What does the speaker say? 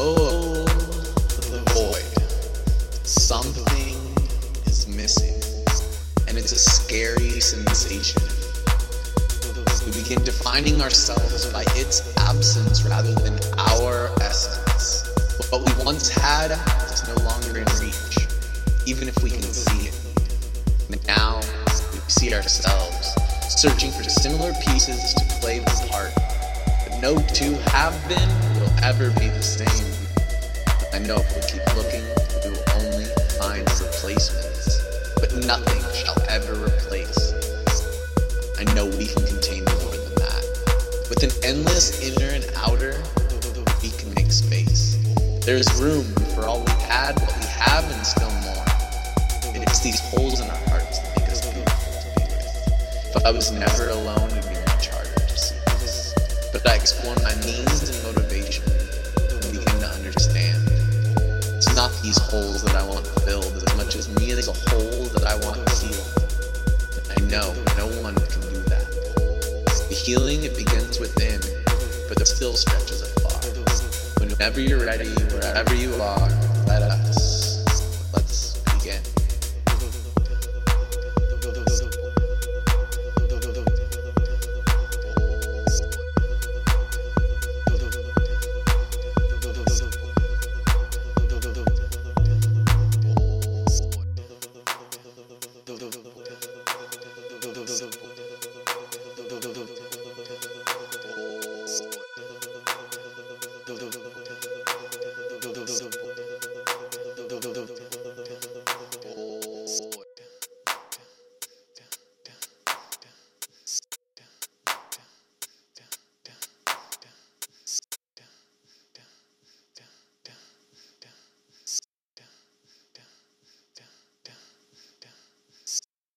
Oh, the void. Something is missing, and it's a scary sensation. We begin defining ourselves by its absence rather than our essence. What we once had is no longer in reach, even if we can see it. And now we see ourselves searching for similar pieces to play this part, but no two have been will ever be the same. I know if we keep looking, we will only find replacements, but nothing shall ever replace. I know we can contain more than that. With an endless inner and outer, we can make space. There is room for all we had, what we have, and still more. It is these holes in our hearts that make us beautiful to be with. If I was never alone, it'd be much harder to see this. But I explore my means these holes that I want filled as much as me as a hole that I want healed. And I know no one can do that. The healing, it begins within, but it still stretches afar. Whenever you're ready, wherever you are, let us, let's